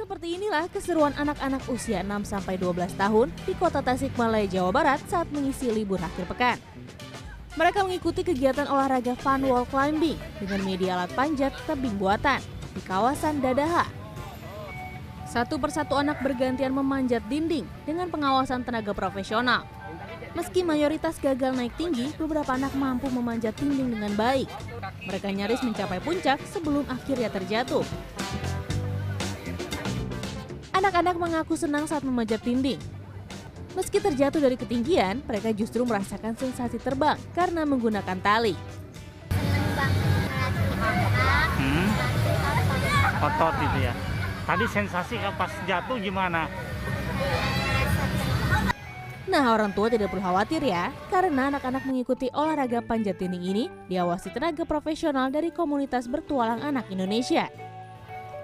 Seperti inilah keseruan anak-anak usia 6-12 tahun di kota Tasikmalaya, Jawa Barat saat mengisi libur akhir pekan. Mereka mengikuti kegiatan olahraga fun wall climbing dengan media alat panjat tebing buatan di kawasan Dadaha. Satu persatu anak bergantian memanjat dinding dengan pengawasan tenaga profesional. Meski mayoritas gagal naik tinggi, beberapa anak mampu memanjat dinding dengan baik. Mereka nyaris mencapai puncak sebelum akhirnya terjatuh. Anak-anak mengaku senang saat memanjat dinding. Meski terjatuh dari ketinggian, mereka justru merasakan sensasi terbang karena menggunakan tali. Hmm, otot itu ya. Tadi sensasi pas jatuh gimana? Nah, orang tua tidak perlu khawatir ya, karena anak-anak mengikuti olahraga panjat dinding ini diawasi tenaga profesional dari komunitas bertualang anak Indonesia.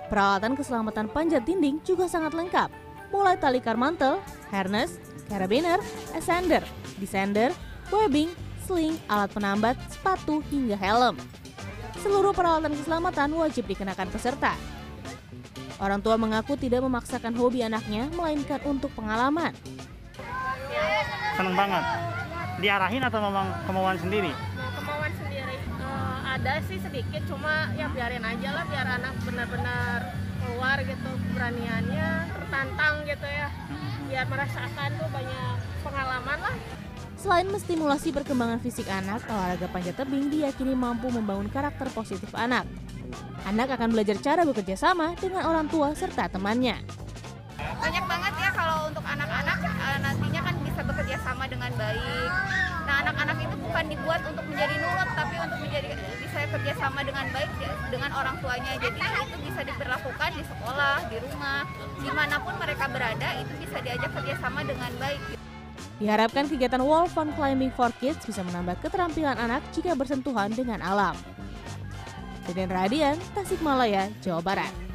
Peralatan keselamatan panjat dinding juga sangat lengkap, mulai tali karmantel, harness, carabiner, ascender, descender, webbing, sling, alat penambat, sepatu, hingga helm. Seluruh peralatan keselamatan wajib dikenakan peserta. Orang tua mengaku tidak memaksakan hobi anaknya, melainkan untuk pengalaman. Seneng banget. Diarahin atau memang kemauan sendiri? Ada sih sedikit cuma ya biarin aja lah biar anak benar-benar keluar gitu keberaniannya tertantang gitu ya biar merasakan tuh banyak pengalaman lah Selain menstimulasi perkembangan fisik anak, olahraga panjat tebing diyakini mampu membangun karakter positif anak. Anak akan belajar cara bekerja sama dengan orang tua serta temannya. banyak banget ya kalau untuk anak-anak eh, nantinya kan bisa bekerja sama dengan baik. Nah anak-anak itu bukan dibuat untuk menjadi nurut tapi untuk menjadi bisa kerja sama dengan baik ya, dengan orang tuanya. Jadi itu bisa diberlakukan di sekolah, di rumah, di mana pun mereka berada itu bisa diajak kerja sama dengan baik. Diharapkan kegiatan wall fun climbing for kids bisa menambah keterampilan anak jika bersentuhan dengan alam. Deden Radian, Tasikmalaya, Jawa Barat.